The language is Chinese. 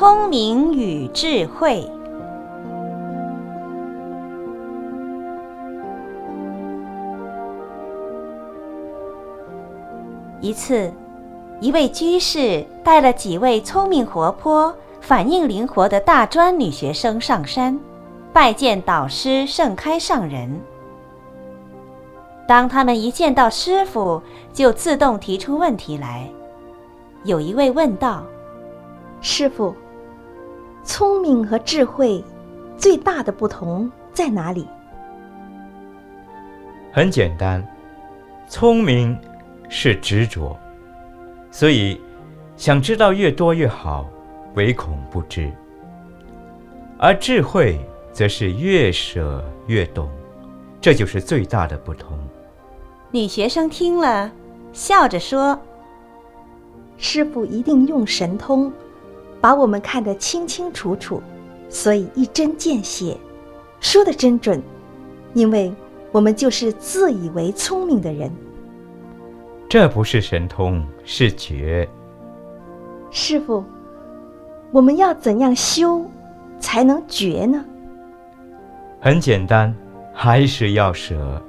聪明与智慧。一次，一位居士带了几位聪明活泼、反应灵活的大专女学生上山，拜见导师盛开上人。当他们一见到师傅，就自动提出问题来。有一位问道：“师傅，聪明和智慧最大的不同在哪里？”很简单，聪明是执着，所以想知道越多越好，唯恐不知；而智慧则是越舍越懂，这就是最大的不同。女学生听了，笑着说：“师傅一定用神通，把我们看得清清楚楚，所以一针见血，说的真准。因为我们就是自以为聪明的人。这不是神通，是觉。师傅，我们要怎样修，才能觉呢？很简单，还是要舍。”